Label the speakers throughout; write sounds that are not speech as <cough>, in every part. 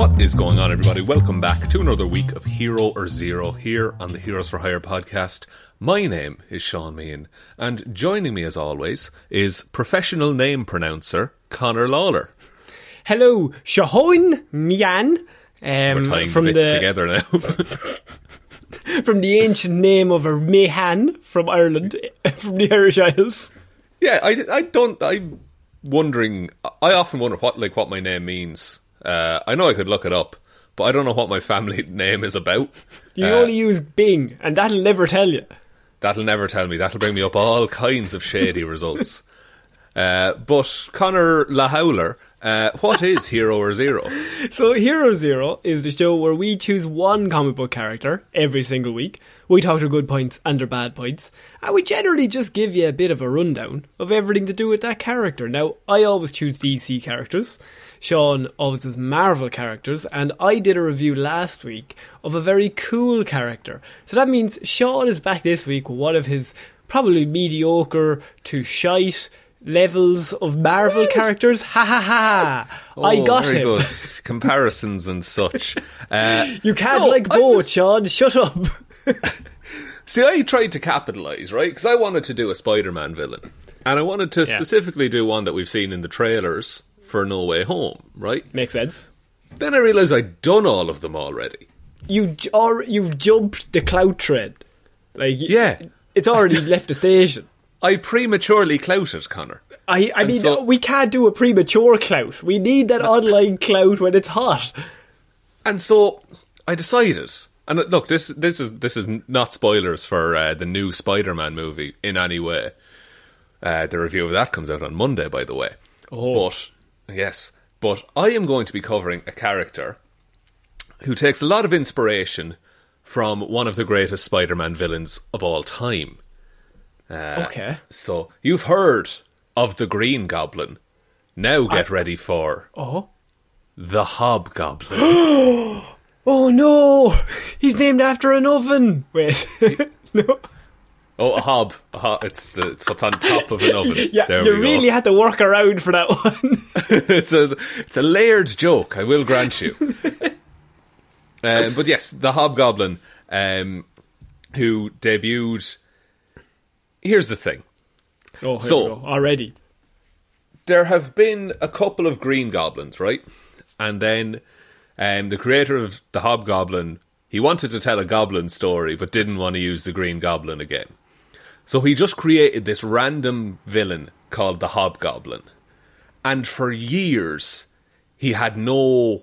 Speaker 1: What is going on, everybody? Welcome back to another week of Hero or Zero here on the Heroes for Hire podcast. My name is Shaun Meighan, and joining me as always is professional name pronouncer Connor Lawler.
Speaker 2: Hello, Shahoin Mian.
Speaker 1: We're
Speaker 2: Um,
Speaker 1: tying
Speaker 2: from
Speaker 1: the bits
Speaker 2: the
Speaker 1: together now. <laughs>
Speaker 2: from the ancient name of a Mehan from Ireland, <laughs> from the Irish Isles.
Speaker 1: yeah, I, I don't. I'm wondering. I often wonder what like what my name means. Uh, I know I could look it up, but I don't know what my family <laughs> name is about.
Speaker 2: You
Speaker 1: Uh,
Speaker 2: only use Bing, and that'll never tell you.
Speaker 1: That'll never tell me. That'll bring me up all kinds of shady results. <laughs> Uh, but Connor Lahowler, uh, what is Hero or Zero? <laughs>
Speaker 2: So, Hero Zero is the show where we choose one comic book character every single week. We talk their good points and their bad points, and we generally just give you a bit of a rundown of everything to do with that character. Now, I always choose DC characters. Shaun always does Marvel characters, and I did a review last week of a very cool character. So that means Shaun is back this week with one of his probably mediocre to shite levels of Marvel characters. Ha ha ha! I
Speaker 1: Oh,
Speaker 2: got
Speaker 1: very
Speaker 2: him.
Speaker 1: good <laughs> comparisons and such. Uh,
Speaker 2: You can't
Speaker 1: No,
Speaker 2: like
Speaker 1: I
Speaker 2: both,
Speaker 1: was-
Speaker 2: Shaun. Shut up. <laughs>
Speaker 1: see, I tried to capitalize, right? Because I wanted to do a Spider-Man villain, and I wanted to
Speaker 2: Yeah.
Speaker 1: specifically do one that we've seen in the trailers for No Way Home, right?
Speaker 2: Makes sense.
Speaker 1: Then I realised I'd done all of them already.
Speaker 2: You or you've jumped the clout train. Like
Speaker 1: Yeah.
Speaker 2: it's already <laughs> left the station.
Speaker 1: I prematurely clouted Connor.
Speaker 2: I I
Speaker 1: And
Speaker 2: mean
Speaker 1: so-
Speaker 2: we can't do a premature clout. We need that online clout when it's hot.
Speaker 1: And so I decided. And look, this this is this is not spoilers for uh, the new Spider-Man movie in any way. Uh, the review of that comes out on Monday, by the way.
Speaker 2: Oh.
Speaker 1: But yes, but I am going to be covering a character who takes a lot of inspiration from one of the greatest Spider-Man villains of all time. Uh,
Speaker 2: Okay.
Speaker 1: So you've heard of the Green Goblin. Now get ready for
Speaker 2: Oh.
Speaker 1: the Hobgoblin. <gasps>
Speaker 2: Oh no! He's named after an oven. Wait. <laughs> no.
Speaker 1: Oh, a hob. A hob. It's, the, it's what's on top of an oven.
Speaker 2: Yeah,
Speaker 1: there
Speaker 2: you really
Speaker 1: go.
Speaker 2: had to work around for that one. <laughs>
Speaker 1: it's a it's a layered joke. I will grant you. um, <laughs> but yes, the Hobgoblin, um, who debuted. Here's the thing:
Speaker 2: oh, here
Speaker 1: So-
Speaker 2: we go. already.
Speaker 1: there have been a couple of Green Goblins, right? and then um, the creator of the Hobgoblin he wanted to tell a goblin story, but didn't want to use the Green Goblin again. So he just created this random villain called the Hobgoblin, and for years he had no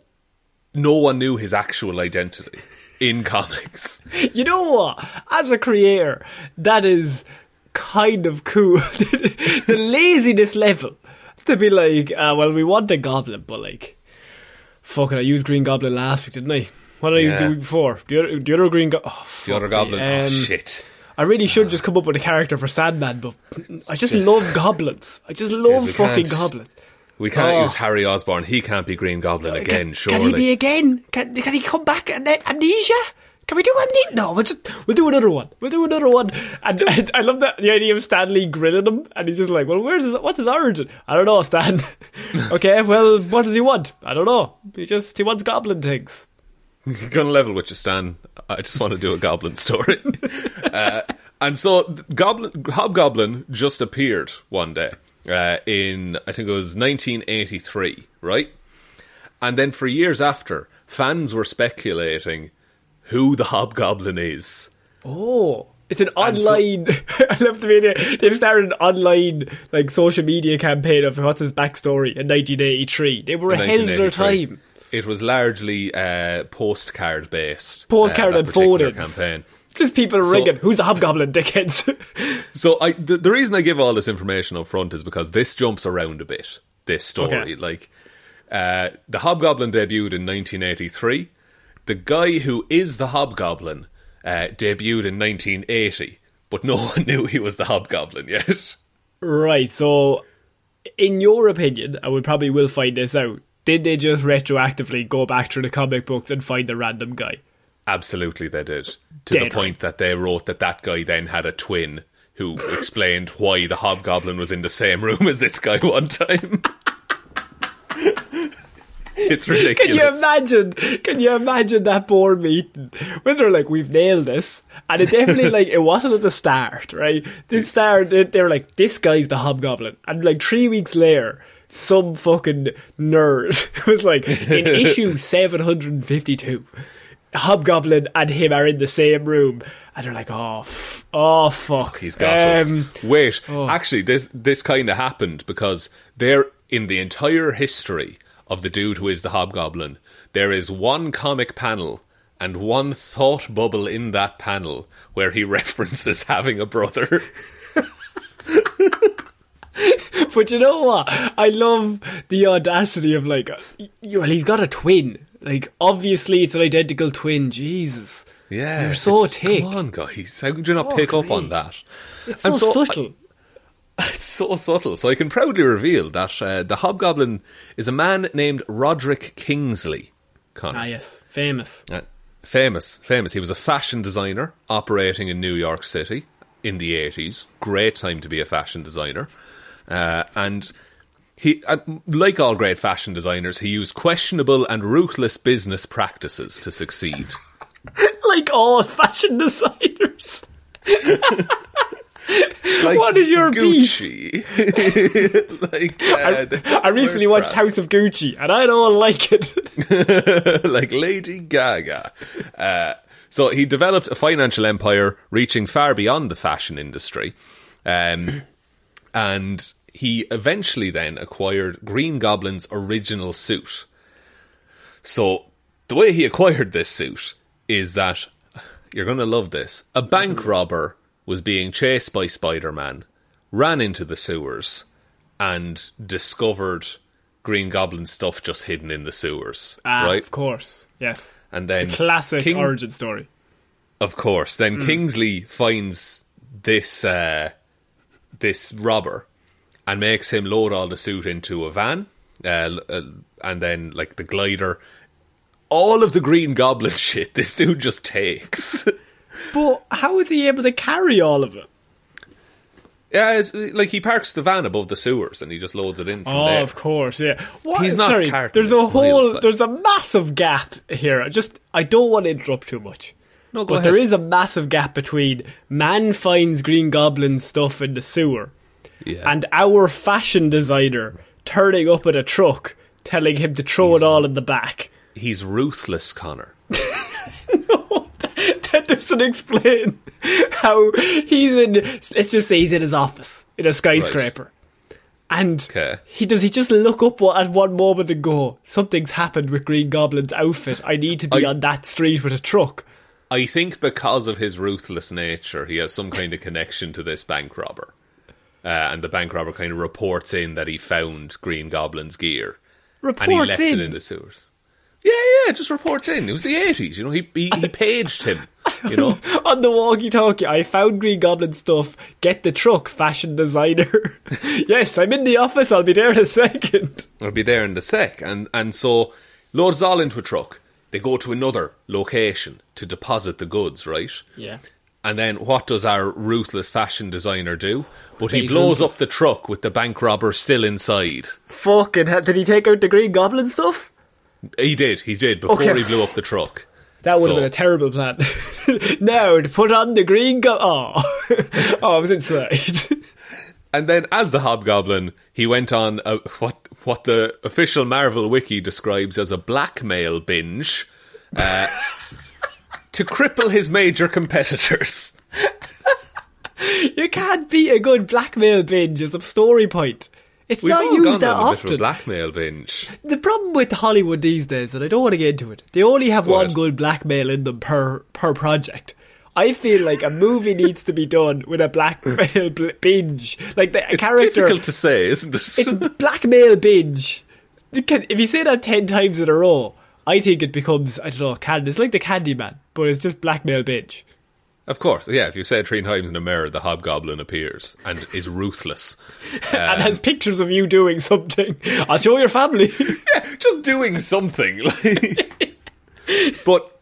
Speaker 1: no one knew his actual identity in comics. <laughs>
Speaker 2: You know what? As a creator, that is kind of cool. <laughs> the laziness level to be like, uh, well, we want a goblin, but like, fuck it, I used Green Goblin last week, didn't I? What did I
Speaker 1: Yeah.
Speaker 2: do before? The other, the other Green Goblin. Oh,
Speaker 1: The other
Speaker 2: me.
Speaker 1: goblin, oh
Speaker 2: Um,
Speaker 1: shit!
Speaker 2: I really should uh, just come up with a character for Sandman, but I just love goblins. I just love
Speaker 1: we
Speaker 2: fucking
Speaker 1: can't.
Speaker 2: goblins.
Speaker 1: We can't
Speaker 2: Oh.
Speaker 1: use Harry Osborn. He can't be Green Goblin again.
Speaker 2: can,
Speaker 1: surely.
Speaker 2: can he be again? Can, can he come back? and then Amnesia? Can we do amnesia? No, we'll just we'll do another one. We'll do another one. And I, <laughs> I love that the idea of Stan Lee grilling him, and he's just like, "Well, where's his what's his origin? I don't know, Stan. <laughs> okay, well, what does he want? I don't know. He just he wants goblin things. <laughs>
Speaker 1: Gonna level with you, Stan. I just want to do a goblin story. <laughs> uh, and so, Goblin, Hobgoblin just appeared one day uh, in, I think it was 1983, right? And then for years after, fans were speculating who the Hobgoblin is.
Speaker 2: Oh. It's an
Speaker 1: And so-
Speaker 2: online. <laughs> I love the idea. They've started an online like social media campaign of what's his backstory in 1983. They were ahead of their time.
Speaker 1: It was largely uh, postcard based.
Speaker 2: Postcard
Speaker 1: uh,
Speaker 2: and phone-ins.
Speaker 1: campaign.
Speaker 2: Just people
Speaker 1: So-
Speaker 2: Who's the hobgoblin, dickheads? <laughs>
Speaker 1: So I the, the reason I give all this information up front is because this jumps around a bit. This story,
Speaker 2: Okay.
Speaker 1: like uh, the Hobgoblin debuted in 1983. The guy who is the Hobgoblin uh, debuted in 1980, but no <laughs> one knew he was the Hobgoblin yet.
Speaker 2: right. So, in your opinion, and we probably will find this out. Did they just retroactively go back through the comic books and find a random guy?
Speaker 1: Absolutely, they did. To the
Speaker 2: Dead
Speaker 1: point that they wrote that that guy then had a twin who explained why the Hobgoblin was in the same room as this guy <laughs> one time. it's ridiculous.
Speaker 2: Can you imagine? Can you imagine that board meeting when they're like, "We've nailed this," and it definitely like it wasn't at the start, right? The start, they were like, "This guy's the Hobgoblin," and like three weeks later, some fucking nerd <laughs> it was like, "In <laughs> issue seven hundred and fifty-two, Hobgoblin and him are in the same room," and they're like, "Oh, f- oh fuck,
Speaker 1: He's got
Speaker 2: Um,
Speaker 1: us. Wait, actually, this this kind of happened because there, in the entire history of the dude who is the Hobgoblin, there is one comic panel and one thought bubble in that panel where he <laughs> references having a brother. <laughs>
Speaker 2: But you know what? I love the audacity of like, well, he's got a twin. Like, obviously, it's an identical twin. Jesus,
Speaker 1: Yeah,
Speaker 2: You're so thick.
Speaker 1: Come on, guys, how could you not
Speaker 2: Fuck
Speaker 1: pick up on that?
Speaker 2: it's so,
Speaker 1: so-
Speaker 2: subtle. <laughs>
Speaker 1: It's so subtle. So I can proudly reveal that uh, the Hobgoblin is a man named Roderick Kingsley. Connor.
Speaker 2: ah, yes, famous.
Speaker 1: Uh, famous, famous. He was a fashion designer operating in New York City in the 80s. Great time to be a fashion designer. Uh, and he, uh, like all great fashion designers, he used questionable and ruthless business practices to succeed. <laughs>
Speaker 2: like all fashion designers. <laughs>
Speaker 1: Like
Speaker 2: What is your
Speaker 1: Gucci? <laughs> like, uh, the-
Speaker 2: I recently watched? House of Gucci, and I don't like it.
Speaker 1: like Lady Gaga. Uh, so he developed a financial empire reaching far beyond the fashion industry. Um, and he eventually then acquired Green Goblin's original suit. So the way he acquired this suit is that <laughs> you're going to love this. A bank robber was being chased by Spider Man, ran into the sewers, and discovered Green Goblin stuff just hidden in the sewers.
Speaker 2: Ah,
Speaker 1: right?
Speaker 2: of course, yes.
Speaker 1: And then
Speaker 2: The classic
Speaker 1: King-
Speaker 2: origin story.
Speaker 1: Of course. Then Kingsley finds this uh, this robber and makes him load all the suit into a van, uh, uh, and then like the glider. All of the Green Goblin <laughs> shit, this dude just takes. <laughs>
Speaker 2: But how is he able to carry all of it?
Speaker 1: yeah, it's, like he parks the van above the sewers and he just loads it in from
Speaker 2: Oh,
Speaker 1: there.
Speaker 2: of course, yeah. What?
Speaker 1: He's not
Speaker 2: Sorry, there's a whole,
Speaker 1: like-
Speaker 2: there's a massive gap here. I Just, I don't want to interrupt too much.
Speaker 1: No, go
Speaker 2: but
Speaker 1: ahead.
Speaker 2: there is a massive gap between man finds Green Goblin stuff in the sewer
Speaker 1: Yeah.
Speaker 2: and our fashion designer turning up at a truck telling him to throw it all in the back. <laughs>
Speaker 1: He's ruthless, Connor.
Speaker 2: no, That doesn't explain how he's in. Let's just say he's in his office in a skyscraper, and
Speaker 1: Okay.
Speaker 2: he does. He just look up at one moment and go, "Something's happened with Green Goblin's outfit. I need to be
Speaker 1: I-
Speaker 2: on that street with a truck."
Speaker 1: I think because of his ruthless nature, he has some kind of connection to this bank robber. Uh, and the bank robber kind of reports in that he found Green Goblin's gear. and he
Speaker 2: Reports
Speaker 1: left
Speaker 2: in.
Speaker 1: it in the sewers. Yeah, yeah, just reports in. It was the 80s, you know, he, he, he paged him, you know. <laughs>
Speaker 2: on the walkie-talkie. I found Green Goblin stuff. Get the truck, fashion designer. <laughs> yes, I'm in the office. I'll be there in a second.
Speaker 1: I'll be there in a sec. And, and so, loads all into a truck. They go to another location to deposit the goods, right?
Speaker 2: Yeah.
Speaker 1: And then what does our ruthless fashion designer do? But he blows
Speaker 2: ruthless.
Speaker 1: up the truck with the bank robber still inside.
Speaker 2: Fucking hell. Did he take out the Green Goblin stuff?
Speaker 1: He did, he did, before
Speaker 2: Okay.
Speaker 1: he blew up the truck.
Speaker 2: That would have been a terrible plan. <laughs> now to put on the green go. Oh, <laughs> oh, I was inside. <laughs>
Speaker 1: And then, as the Hobgoblin, he went on a, what what the official Marvel wiki describes as a blackmail binge uh, to cripple his major competitors. <laughs>
Speaker 2: you can't beat a good blackmail binge as a story point. It's
Speaker 1: We've
Speaker 2: not used that
Speaker 1: on a bit of a
Speaker 2: often.
Speaker 1: blackmail binge.
Speaker 2: The problem with Hollywood these days, and I don't want to get into it, they only have
Speaker 1: Go
Speaker 2: one
Speaker 1: ahead.
Speaker 2: good blackmail in them per per project. I feel like a movie <laughs> needs to be done with a blackmail binge, like the
Speaker 1: It's
Speaker 2: character.
Speaker 1: difficult to say, isn't it?
Speaker 2: It's blackmail binge. If you say that ten times in a row, I think it becomes I don't know. Can it's like the Candyman, but it's just blackmail bitch.
Speaker 1: of course, yeah. If you say it three times in a mirror, the Hobgoblin appears and is ruthless. <laughs>
Speaker 2: and has pictures of you doing something. <laughs> I'll show your family. <laughs>
Speaker 1: yeah, just doing something. but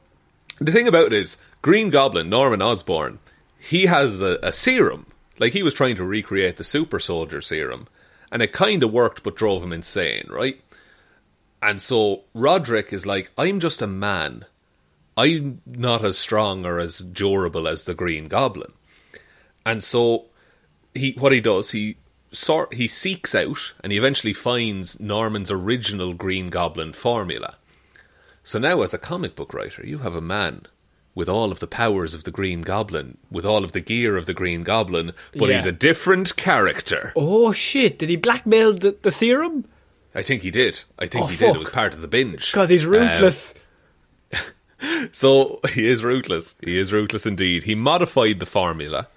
Speaker 1: the thing about it is, Green Goblin, Norman Osborn, he has a, a serum. Like he was trying to recreate the super soldier serum, and it kind of worked, but drove him insane, right? And so Roderick is like, I'm just a man. I'm not as strong or as durable as the Green Goblin. And so he what he does, he sort he seeks out and he eventually finds Norman's original Green Goblin formula. So now as a comic book writer, you have a man with all of the powers of the Green Goblin, with all of the gear of the Green Goblin, but
Speaker 2: Yeah.
Speaker 1: he's a different character.
Speaker 2: oh shit! Did he blackmail the, the serum?
Speaker 1: I think he did. I think
Speaker 2: Oh,
Speaker 1: he did. It was part of the binge.
Speaker 2: Because he's
Speaker 1: Um,
Speaker 2: ruthless. <laughs>
Speaker 1: So he is ruthless. He is ruthless indeed. He modified the formula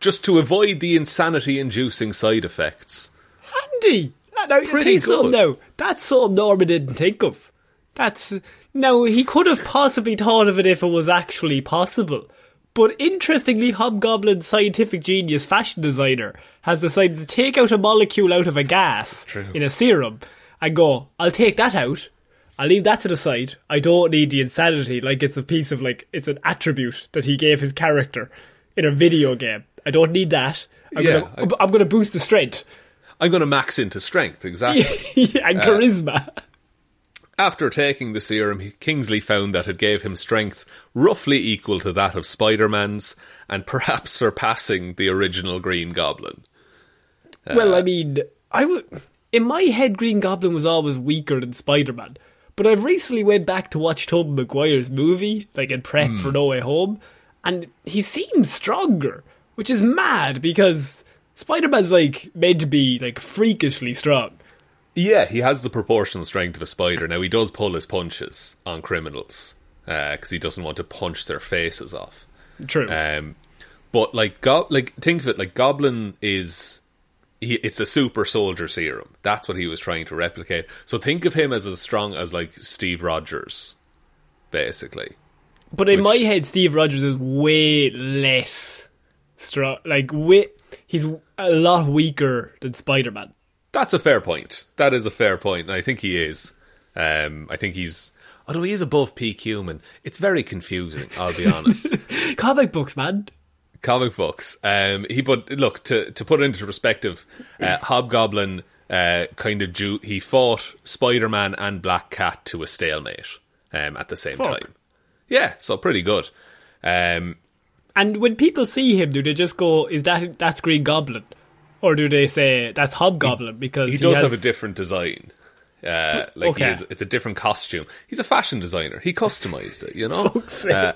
Speaker 1: just to avoid the insanity inducing side effects.
Speaker 2: Handy. Now,
Speaker 1: Pretty good.
Speaker 2: now. That's something Norman didn't think of. That's now he could have possibly thought of it if it was actually possible. But interestingly, Hobgoblin scientific genius fashion designer has decided to take out a molecule out of a gas in a serum and go, I'll take that out. I'll leave that to the side. I don't need the insanity. Like it's a piece of like it's an attribute that he gave his character in a video game. I don't need that. I'm
Speaker 1: Yeah,
Speaker 2: gonna I'm gonna boost the strength
Speaker 1: I'm going to max into strength, exactly. <laughs>
Speaker 2: and uh, charisma.
Speaker 1: After taking the serum, Kingsley found that it gave him strength roughly equal to that of Spider Man's and perhaps <laughs> surpassing the original Green Goblin.
Speaker 2: well, uh, I mean, I would. In my head, Green Goblin was always weaker than Spider Man. But I've recently went back to watch Tobey Maguire's movie, like in prep for hmm. No Way Home, and he seems stronger, which is mad because Spider Man's like meant to be like freakishly strong.
Speaker 1: Yeah, he has the proportional strength of a spider. Now, he does pull his punches on criminals because he doesn't want to punch their faces off.
Speaker 2: True.
Speaker 1: Um, but like, go- like think of it like Goblin is. He, it's a super soldier serum. That's what he was trying to replicate. So think of him as as strong as like Steve Rogers, basically.
Speaker 2: But in my head, Steve Rogers is way less strong. Like, way, he's a lot weaker than Spider Man.
Speaker 1: That's a fair point. That is a fair point. I think he is. Um, I think he's. Although he is above peak human, it's very confusing. I'll be honest. <laughs>
Speaker 2: Comic books, man.
Speaker 1: comic books. Um, he but look to to put it into perspective, uh, Hobgoblin uh, kind of ju- he fought Spider Man and Black Cat to a stalemate um, at the same
Speaker 2: Fuck.
Speaker 1: time. Yeah, so pretty good. Um,
Speaker 2: And when people see him, do they just go, "Is that that's Green Goblin," or do they say that's Hobgoblin because
Speaker 1: he
Speaker 2: he,
Speaker 1: does
Speaker 2: has,
Speaker 1: have a different design. Uh, like
Speaker 2: Okay.
Speaker 1: he is, it's a different costume. He's a fashion designer. He customized it, you know. <laughs> Uh,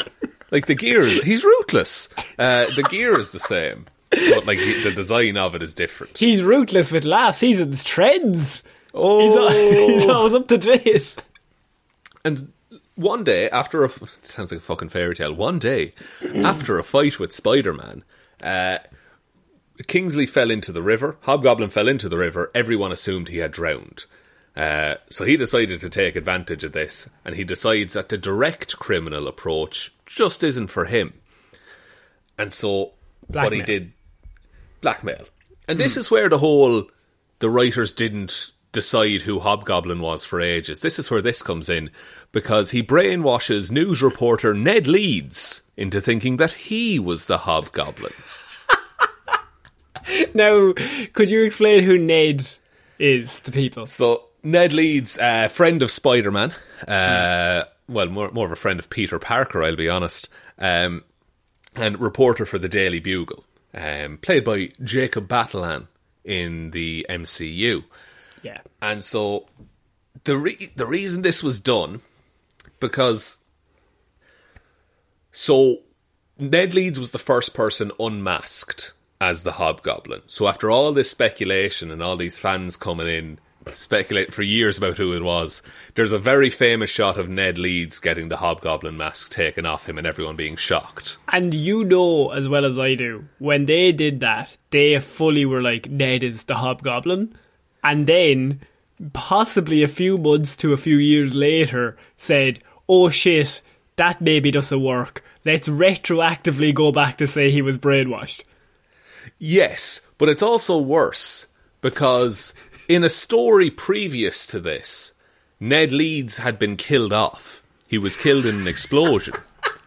Speaker 1: like the gear is, he's ruthless. Uh, the gear is the same, but like the, the design of it is different.
Speaker 2: He's ruthless with last season's trends.
Speaker 1: oh,
Speaker 2: He's, al- <laughs> he's always up to date.
Speaker 1: And one day, after a it <laughs> sounds like a fucking fairy tale. One day, after a fight with Spider Man, uh, Kingsley fell into the river. Hobgoblin fell into the river. Everyone assumed he had drowned. Uh, so he decided to take advantage of this, and he decides that the direct criminal approach just isn't for him. And so, what he did, blackmail. And this is where the whole the writers didn't decide who Hobgoblin was for ages. This is where this comes in because he brainwashes news reporter Ned Leeds into thinking that he was the Hobgoblin. <laughs>
Speaker 2: Now, could you explain who Ned is to people?
Speaker 1: So Ned Leeds, uh, friend of Spider Man, uh, well, more more of a friend of Peter Parker, I'll be honest, um, and reporter for the Daily Bugle, um, played by Jacob Batalon in the MCU.
Speaker 2: Yeah.
Speaker 1: And so the re- the reason this was done because so Ned Leeds was the first person unmasked as the Hobgoblin. So after all this speculation and all these fans coming in speculating for years about who it was, there's a very famous shot of Ned Leeds getting the Hobgoblin mask taken off him and everyone being shocked.
Speaker 2: And you know as well as I do, when they did that, they fully were like, Ned is the hobgoblin. And then, possibly a few months to a few years later, said, oh shit, that maybe doesn't work. Let's retroactively go back to say he was brainwashed.
Speaker 1: Yes, but it's also worse because in a story previous to this, Ned Leeds had been killed off. He was killed in an explosion.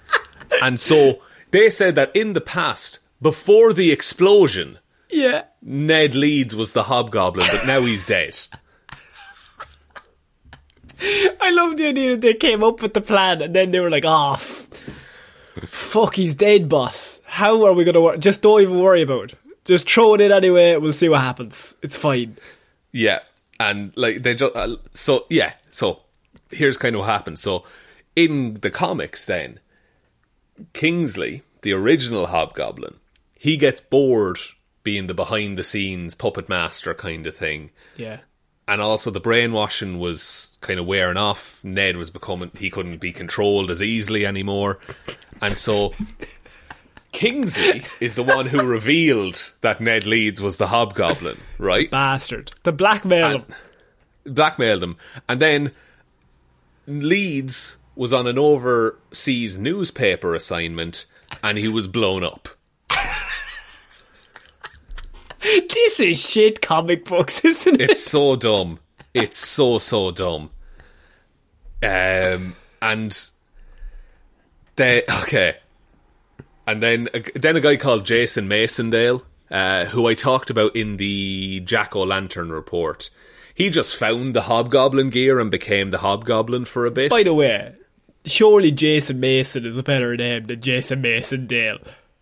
Speaker 1: <laughs> and so they said that in the past, before the explosion,
Speaker 2: Yeah.
Speaker 1: Ned Leeds was the hobgoblin, but now he's dead.
Speaker 2: I love the idea that they came up with the plan and then they were like, oh, fuck, he's dead, boss. How are we going to work? Just don't even worry about it. Just throw it in anyway, we'll see what happens. It's fine.
Speaker 1: Yeah, and like they just uh, so yeah. So here's kind of what happened. So in the comics, then Kingsley, the original Hobgoblin, he gets bored being the behind the scenes puppet master kind of thing,
Speaker 2: Yeah.
Speaker 1: and also the brainwashing was kind of wearing off. Ned was becoming he couldn't be controlled as easily anymore, and so. Kingsley is the one who revealed that Ned Leeds was the Hobgoblin, right?
Speaker 2: Bastard. The blackmail him.
Speaker 1: blackmailed him, and then Leeds was on an overseas newspaper assignment, and he was blown up.
Speaker 2: This is shit comic books, isn't it?
Speaker 1: It's so dumb. It's so so dumb. Um, and they okay, and then then a guy called Jason Macendale, uh, who I talked about in the Jack O' Lantern report. He just found the Hobgoblin gear and became the Hobgoblin for a bit.
Speaker 2: By the way, surely Jason Mason is a better name than Jason Mason Dale.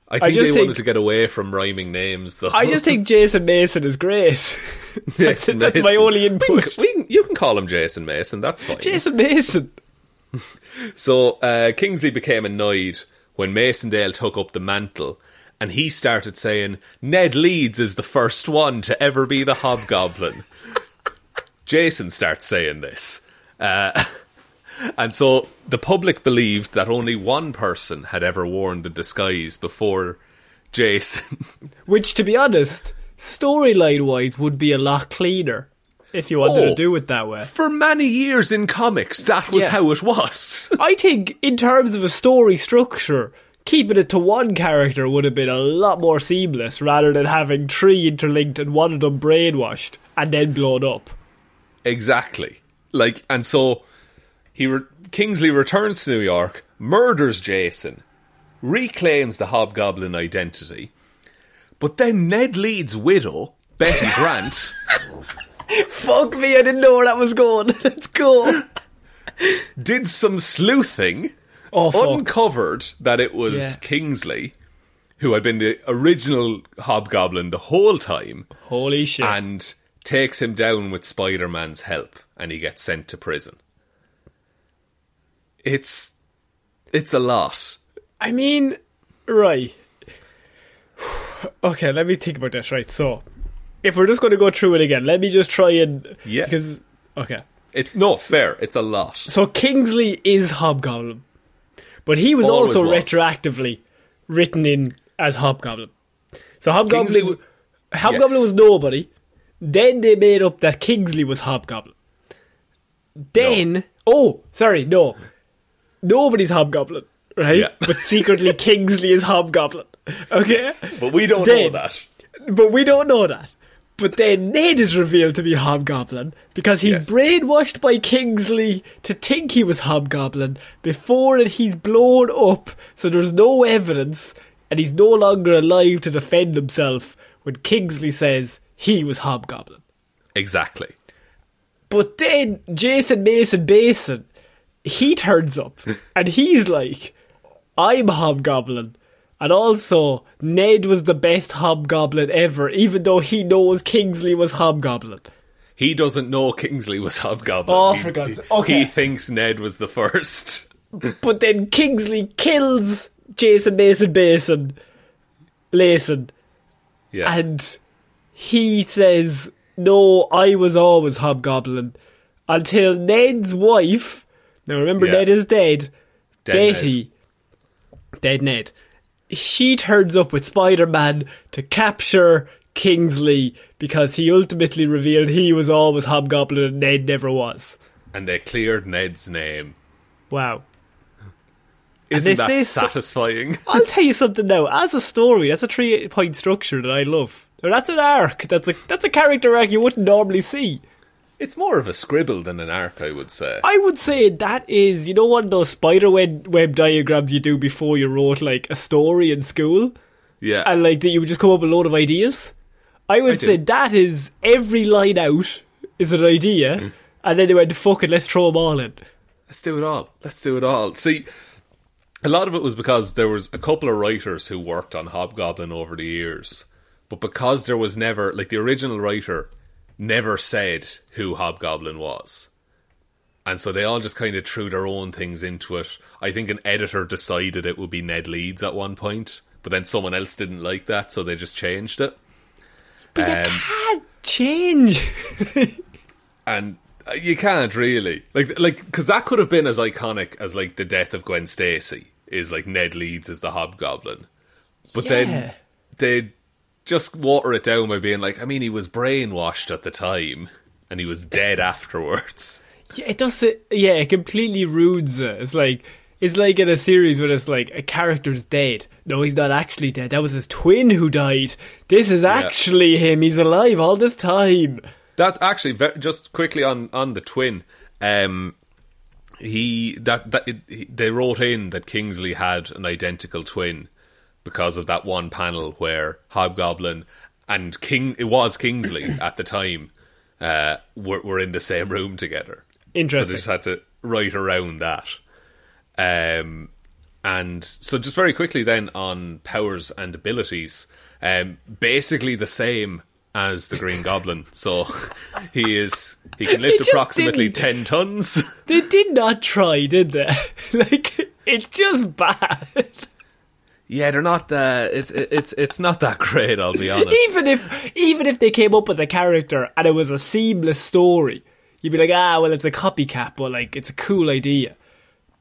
Speaker 1: I think
Speaker 2: just
Speaker 1: they
Speaker 2: think-
Speaker 1: wanted to get away from rhyming names, though.
Speaker 2: I just think Jason Mason is great. <laughs> that's
Speaker 1: Jason
Speaker 2: that's my
Speaker 1: Mason.
Speaker 2: only input.
Speaker 1: we can, you can call him Jason Mason. That's fine.
Speaker 2: Jason Mason. <laughs>
Speaker 1: So uh, Kingsley became annoyed when Macendale took up the mantle, and he started saying Ned Leeds is the first one to ever be the Hobgoblin. <laughs> Jason starts saying this. Uh, <laughs> and so the public believed that only one person had ever worn the disguise before Jason. <laughs>
Speaker 2: Which, to be honest, storyline wise, would be a lot cleaner if you wanted
Speaker 1: Oh.
Speaker 2: to do it that way.
Speaker 1: For many years in comics, that was
Speaker 2: Yeah.
Speaker 1: how it was. <laughs>
Speaker 2: I think, in terms of a story structure, keeping it to one character would have been a lot more seamless rather than having three interlinked and one of them brainwashed and then blown up.
Speaker 1: Exactly. Like, and so he re- Kingsley returns to New York, murders Jason, reclaims the Hobgoblin identity, but then Ned Leeds' widow, Betty Brant, <laughs>
Speaker 2: Fuck me, I didn't know where that was going. <laughs> Let's go.
Speaker 1: did some sleuthing,
Speaker 2: Oh,
Speaker 1: uncovered that it was
Speaker 2: Yeah.
Speaker 1: Kingsley, who had been the original Hobgoblin the whole time,
Speaker 2: Holy shit.
Speaker 1: and takes him down with Spider Man's help. and he gets sent to prison. It's it's a lot.
Speaker 2: I mean, right. <sighs> Okay, let me think about this. Right, so if we're just going to go through it again, let me just try and
Speaker 1: Yeah.
Speaker 2: because okay.
Speaker 1: It no fair. It's a lot.
Speaker 2: So Kingsley is Hobgoblin, but he was
Speaker 1: Always
Speaker 2: also
Speaker 1: was.
Speaker 2: retroactively written in as Hobgoblin. So Hobgoblin,
Speaker 1: Kingsley
Speaker 2: Hobgoblin
Speaker 1: yes.
Speaker 2: was nobody. Then they made up that Kingsley was Hobgoblin. Then, oh, sorry, no, nobody's Hobgoblin, right?
Speaker 1: Yeah.
Speaker 2: But secretly <laughs> Kingsley is Hobgoblin. Okay,
Speaker 1: But we don't know that.
Speaker 2: but we don't know that. But then Ned is revealed to be Hobgoblin because he's
Speaker 1: Yes.
Speaker 2: brainwashed by Kingsley to think he was Hobgoblin before that he's blown up so there's no evidence and he's no longer alive to defend himself when Kingsley says he was Hobgoblin.
Speaker 1: Exactly.
Speaker 2: But then Jason Mason Basin, he turns up <laughs> and he's like, I'm Hobgoblin. And also, Ned was the best Hobgoblin ever, even though he knows Kingsley was Hobgoblin.
Speaker 1: He doesn't know Kingsley was Hobgoblin.
Speaker 2: Oh,
Speaker 1: He-
Speaker 2: for God's sake. Okay.
Speaker 1: He thinks Ned was the first. <laughs>
Speaker 2: But then Kingsley kills Jason Mason Basin, Layson,
Speaker 1: Yeah.
Speaker 2: and he says, No, I was always Hobgoblin. Until Ned's wife, now remember
Speaker 1: Yeah.
Speaker 2: Ned is dead,
Speaker 1: Dead
Speaker 2: Betty, dead Ned, she turns up with Spider Man to capture Kingsley because he ultimately revealed he was always Hobgoblin and Ned never was.
Speaker 1: and they cleared Ned's name.
Speaker 2: Wow.
Speaker 1: Isn't that satisfying? <laughs>
Speaker 2: I'll <laughs> tell you something now. As a story, that's a three point structure that I love. Or that's an arc. That's a that's a character arc you wouldn't normally see.
Speaker 1: It's more of a scribble than an arc, I would say.
Speaker 2: I would say that is, you know, one of those spider web, web diagrams you do before you wrote like a story in school,
Speaker 1: yeah.
Speaker 2: and like that you would just come up with a load of ideas. I would
Speaker 1: I do.
Speaker 2: say that is every line out is an idea,
Speaker 1: Mm.
Speaker 2: and then they went, "Fuck it, let's throw them all in."
Speaker 1: Let's do it all. Let's do it all. See, a lot of it was because there was a couple of writers who worked on Hobgoblin over the years, but because there was never like the original writer never said who Hobgoblin was. And so they all just kind of threw their own things into it. I think an editor decided it would be Ned Leeds at one point, but then someone else didn't like that, so they just changed it.
Speaker 2: But you
Speaker 1: Um,
Speaker 2: can't change. <laughs>
Speaker 1: and uh, you can't really like like because that could have been as iconic as like the death of Gwen Stacy is like Ned Leeds as the Hobgoblin, but
Speaker 2: Yeah.
Speaker 1: then they just water it down by being like, I mean, he was brainwashed at the time and he was dead afterwards.
Speaker 2: Yeah, it does. It, yeah, it completely ruins it. It's like it's like in a series where it's like a character's dead. No, he's not actually dead. That was his twin who died. This is actually him. He's alive all this time.
Speaker 1: That's actually ve- just quickly on on the twin. Um, he that that it, he, they wrote in that Kingsley had an identical twin because of that one panel where Hobgoblin and King it was Kingsley <coughs> at the time uh, were were in the same room together. So
Speaker 2: Interesting.
Speaker 1: they just had to write around that. Um, and so just very quickly then on powers and abilities, um, basically the same as the Green Goblin. <laughs> So he is he can lift approximately ten tons.
Speaker 2: They did not try, did they? <laughs> like it's just bad.
Speaker 1: Yeah, they're not that. It's it's it's not that great. I'll be honest. <laughs>
Speaker 2: even if even if they came up with a character and it was a seamless story, you'd be like, ah, well, it's a copycat, but like it's a cool idea.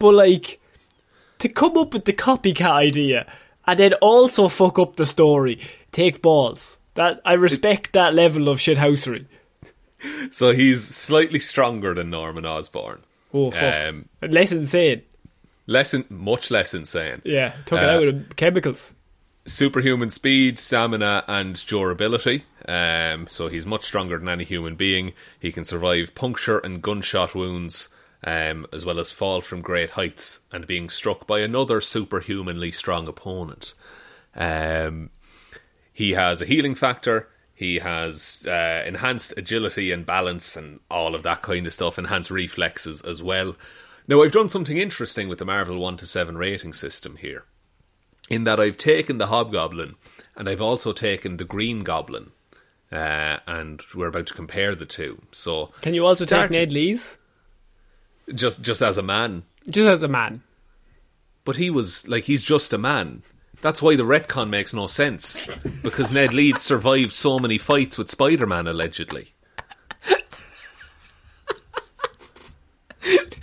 Speaker 2: But like to come up with the copycat idea and then also fuck up the story takes balls. That I respect that level of shithousery.
Speaker 1: so he's slightly stronger than Norman Osborn.
Speaker 2: Oh fuck,
Speaker 1: Um,
Speaker 2: less insane.
Speaker 1: Less in, much less insane.
Speaker 2: Yeah, took it
Speaker 1: uh,
Speaker 2: out with chemicals.
Speaker 1: superhuman speed, stamina, and durability. Um, so he's much stronger than any human being. He can survive puncture and gunshot wounds, um, as well as fall from great heights and being struck by another superhumanly strong opponent. Um, he has a healing factor. He has uh, enhanced agility and balance and all of that kind of stuff, enhanced reflexes as well. Now, I've done something interesting with the Marvel 1 to 7 rating system here in that I've taken the Hobgoblin and I've also taken the Green Goblin uh, and we're about to compare the two. So,
Speaker 2: Can you also
Speaker 1: start-
Speaker 2: take Ned Leeds?
Speaker 1: just just as a man?
Speaker 2: Just as a man.
Speaker 1: But he was like he's just a man. That's why the retcon makes no sense because Ned Leeds survived so many fights with Spider-Man allegedly.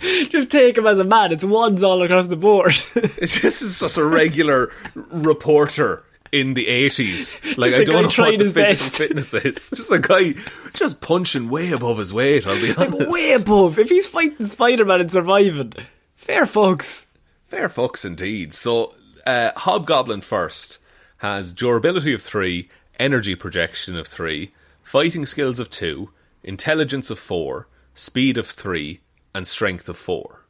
Speaker 1: <laughs>
Speaker 2: Just take him as a man. It's ones all across the board. <laughs>
Speaker 1: It's just it's just a regular reporter in the eighties. <laughs> Like I don't know what the
Speaker 2: his
Speaker 1: physical
Speaker 2: best.
Speaker 1: fitness is. Just a guy just punching way above his weight. I'll be honest.
Speaker 2: Way above. If he's fighting Spider Man and surviving, fair folks.
Speaker 1: Fair fucks indeed. So, uh, Hobgoblin first has durability of three, energy projection of three, fighting skills of two, intelligence of four, speed of three, and strength of four.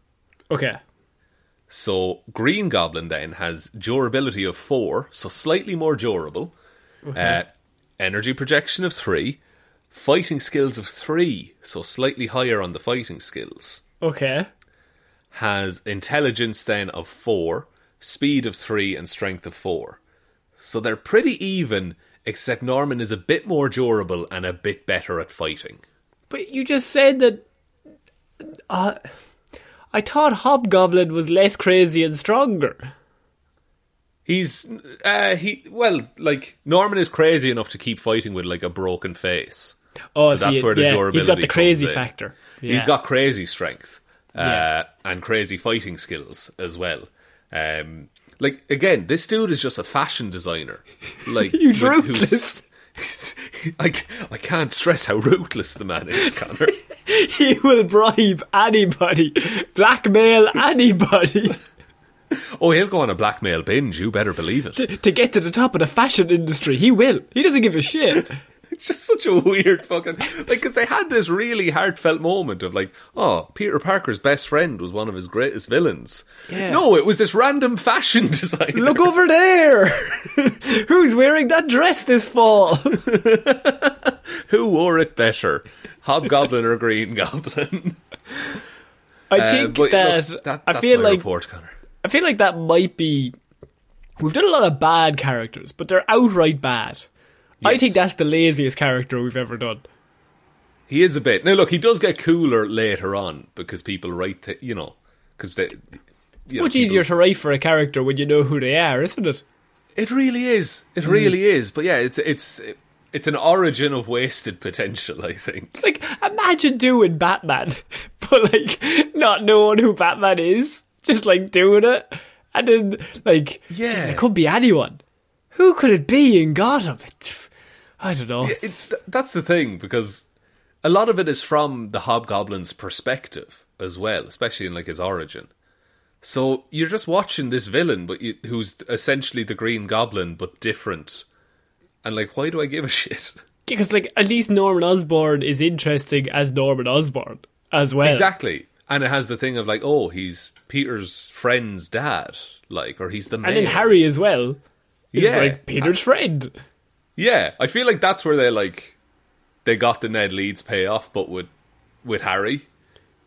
Speaker 2: Okay.
Speaker 1: So, Green Goblin then has durability of four, so slightly more durable, uh, energy projection of three, fighting skills of three, so slightly higher on the fighting skills
Speaker 2: Okay.
Speaker 1: has intelligence then of four, speed of three, and strength of four. So they're pretty even, except Norman is a bit more durable and a bit better at fighting.
Speaker 2: But you just said that. Uh, I thought Hobgoblin was less crazy and stronger.
Speaker 1: He's uh he well, like Norman is crazy enough to keep fighting with like a broken face.
Speaker 2: Oh,
Speaker 1: so that's where the
Speaker 2: yeah,
Speaker 1: durability
Speaker 2: He's got the crazy factor.
Speaker 1: He's
Speaker 2: Yeah.
Speaker 1: got crazy strength uh,
Speaker 2: Yeah.
Speaker 1: and crazy fighting skills as well. Um, like again, this dude is just a fashion designer. <laughs> Like
Speaker 2: Huge
Speaker 1: with-
Speaker 2: ruthless. <laughs>
Speaker 1: I, I can't stress how ruthless the man is, Connor. <laughs>
Speaker 2: He will bribe anybody, blackmail anybody <laughs>
Speaker 1: oh, he'll go on a blackmail binge. You better believe it.
Speaker 2: to get to the top of the fashion industry. He will. He doesn't give a shit.
Speaker 1: It's just such a <laughs> weird fucking like because they had this really heartfelt moment of like, oh, Peter Parker's best friend was one of his greatest villains.
Speaker 2: Yeah.
Speaker 1: No, it was this random fashion <laughs> designer.
Speaker 2: Look over there. <laughs> Who's wearing that dress this fall?
Speaker 1: Who wore it better, Hobgoblin or Green Goblin?
Speaker 2: I
Speaker 1: Uh,
Speaker 2: think
Speaker 1: but
Speaker 2: that,
Speaker 1: look, that
Speaker 2: I
Speaker 1: that's
Speaker 2: feel like
Speaker 1: report.
Speaker 2: I feel like that might be. We've done a lot of bad characters, but they're outright bad. I think that's the laziest character we've ever done.
Speaker 1: He is a bit. Now, look, he does get cooler later on because people write, th- you know, because they. You know,
Speaker 2: Much
Speaker 1: people-
Speaker 2: easier to write for a character when you know who they are, isn't it?
Speaker 1: It really is. It
Speaker 2: Mm.
Speaker 1: really is. But yeah, it's it's it's an origin of wasted potential. I think.
Speaker 2: Like, imagine doing Batman, <laughs> but like not knowing who Batman is, just like doing it, and then like,
Speaker 1: Yeah.
Speaker 2: geez, it could be anyone. Who could it be in Gotham? It- I don't know.
Speaker 1: It's that's the thing because a lot of it is from the Hobgoblin's perspective as well, especially in like his origin. So you're just watching this villain, but you, who's essentially the Green Goblin but different. And like, why do I give a <laughs> shit?
Speaker 2: Because like at least Norman Osborn is interesting as Norman Osborn as well.
Speaker 1: Exactly. And it has the thing of like, oh, he's Peter's friend's dad, like, or he's the
Speaker 2: And then. Harry as well. He's
Speaker 1: Yeah.
Speaker 2: like Peter's friend.
Speaker 1: Yeah, I feel like that's where they like they got the Ned Leeds payoff, but with with Harry,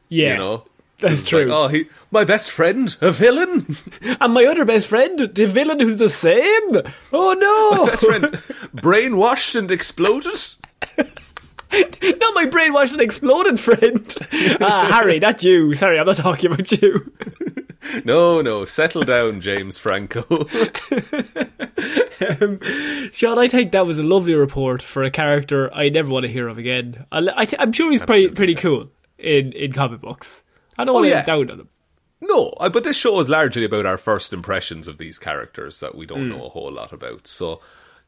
Speaker 2: Yeah,
Speaker 1: you know,
Speaker 2: that's
Speaker 1: It's like,
Speaker 2: true.
Speaker 1: oh, he my best friend, a villain. <laughs>
Speaker 2: And my other best friend, the villain who's the same. Oh no! <laughs>
Speaker 1: best friend, brainwashed and exploded. <laughs>
Speaker 2: Not my brainwashed and exploded friend. ah, Harry, that's you. Sorry, I'm not talking about you.
Speaker 1: No, no, settle down, James Franco. <laughs>
Speaker 2: Um, Shaun, I think that was a lovely report for a character I never want to hear of again. I, I I'm sure he's pretty, pretty cool in, in comic books. I don't
Speaker 1: Oh,
Speaker 2: want to
Speaker 1: yeah.
Speaker 2: down on him.
Speaker 1: no, but this show is largely about our first impressions of these characters that we don't know a whole lot about. So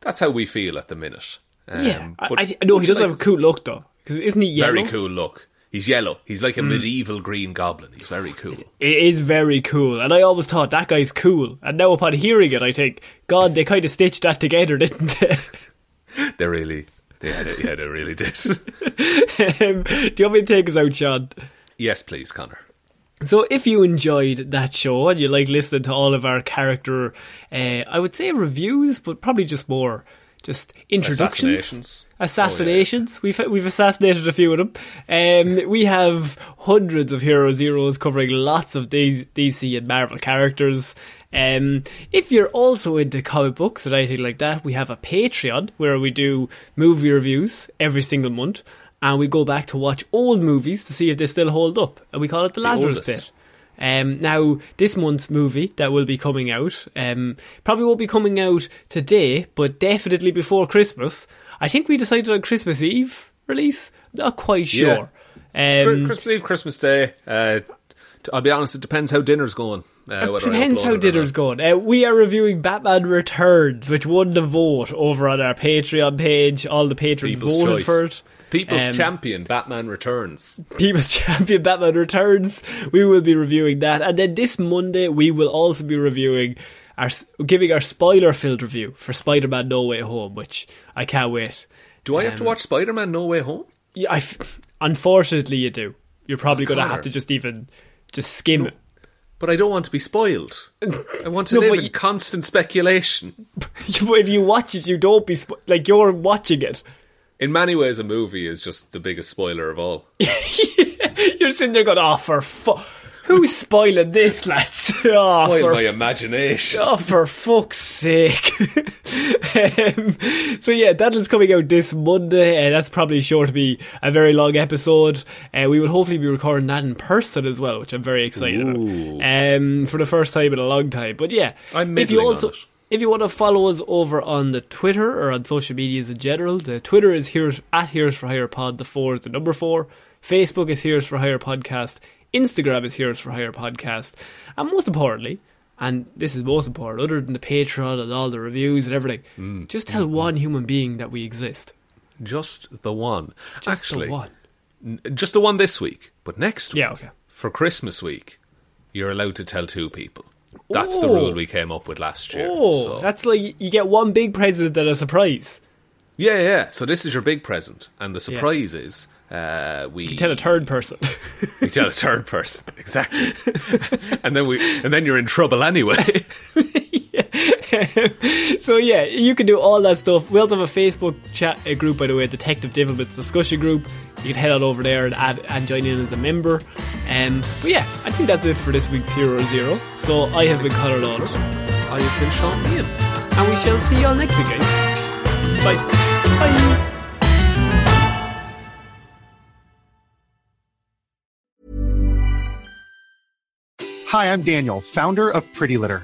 Speaker 1: that's how we feel at the minute. Um,
Speaker 2: yeah,
Speaker 1: but
Speaker 2: I, I
Speaker 1: would
Speaker 2: he does
Speaker 1: like
Speaker 2: have a cool look though. Because isn't he yellow?
Speaker 1: Very cool look. He's yellow. He's like a
Speaker 2: Hmm.
Speaker 1: medieval green goblin. He's very cool.
Speaker 2: It is very cool, and I always thought that guy's cool. And now, upon hearing it, I think, God, they kind of stitched that together, didn't they? <laughs>
Speaker 1: They really, they had it. Yeah, they really did. <laughs>
Speaker 2: um, do you want me to take us out, Shaun?
Speaker 1: yes, please, Connor.
Speaker 2: So, if you enjoyed that show and you like listening to all of our character, uh, I would say reviews, but probably just more just introductions,
Speaker 1: Assassinations.
Speaker 2: assassinations. We've we've assassinated a few of them. Um, we have hundreds of hero zeros covering lots of DC and Marvel characters. Um, if you're also into comic books or anything like that, we have a Patreon where we do movie reviews every single month, and we go back to watch old movies to see if they still hold up, and we call it the, Lazarus
Speaker 1: oldest.
Speaker 2: Pit. Um, now, this month's movie that will be coming out um, probably won't be coming out today, but definitely before Christmas. I think we decided on Christmas Eve release. Not quite sure. Um,
Speaker 1: Christmas Eve, Christmas Day. Uh, I'll be honest, it depends how dinner's going. Uh, whether I
Speaker 2: Depends how dinner's going. Uh, we are reviewing Batman Returns, which won the vote over on our Patreon page. All the patrons
Speaker 1: People's
Speaker 2: voted
Speaker 1: choice.
Speaker 2: for it.
Speaker 1: People's
Speaker 2: Um,
Speaker 1: champion, Batman Returns.
Speaker 2: People's <laughs> Champion Batman Returns. We will be reviewing that, and then this Monday we will also be reviewing our giving our spoiler filled review for Spider Man No Way Home, which I can't wait.
Speaker 1: Do I have to watch Spider Man No Way Home?
Speaker 2: Yeah, I f- unfortunately you do. You're probably
Speaker 1: Oh,
Speaker 2: going to have to just even just skim it.
Speaker 1: But I don't want to be spoiled. I want to <laughs>
Speaker 2: No,
Speaker 1: live
Speaker 2: but
Speaker 1: in
Speaker 2: you-
Speaker 1: constant speculation. <laughs>
Speaker 2: if you watch it, you don't be spo- like you're watching it.
Speaker 1: In many ways, a movie is just the biggest spoiler of all. <laughs>
Speaker 2: You're sitting there going, "Oh, for fu- who's spoiling this, lads? <laughs> oh,
Speaker 1: Spoil
Speaker 2: for
Speaker 1: my imagination.
Speaker 2: Oh, for fuck's sake. <laughs> um, so, yeah, that is coming out this Monday. Uh, that's probably sure to be a very long episode. Uh, we will hopefully be recording that in person as well, which I'm very excited about. Um, for the first time in a long time. But yeah,
Speaker 1: I'm
Speaker 2: if you also. If you want to follow us over on the Twitter or on social medias in general, the Twitter is Heroes at Heroes for Hire Pod. The four is the number four. Facebook is Heroes for Hire Podcast. Instagram is Heroes for Hire Podcast. And most importantly, and this is most important, other than the Patreon and all the reviews and everything,
Speaker 1: Mm.
Speaker 2: just tell one human being that we exist.
Speaker 1: Just the one.
Speaker 2: Just
Speaker 1: Actually,
Speaker 2: the one.
Speaker 1: n- just the one this week. But next week,
Speaker 2: Yeah, okay.
Speaker 1: for Christmas week, you're allowed to tell two people. That's the
Speaker 2: Oh.
Speaker 1: rule we came up with last year.
Speaker 2: Oh,
Speaker 1: so.
Speaker 2: that's like you get one big present and a surprise.
Speaker 1: Yeah, yeah. So this is your big present, and the surprise is uh, we
Speaker 2: You tell a third person. <laughs>
Speaker 1: we tell a third person exactly, <laughs> and then we and then you're in trouble anyway. <laughs> <laughs>
Speaker 2: so yeah, you can do all that stuff. We also have a Facebook chat uh, group, by the way, Detective Divilment's discussion group. You can head on over there and add and join in as a member. Um, but yeah, I think that's it for this week's Hero Zero. So I have been Conor Lawler,
Speaker 1: I have been Shaun Meighan.
Speaker 2: and we shall see you all next week, guys.
Speaker 1: Bye.
Speaker 2: Bye.
Speaker 3: Hi, I'm Daniel, founder of Pretty Litter.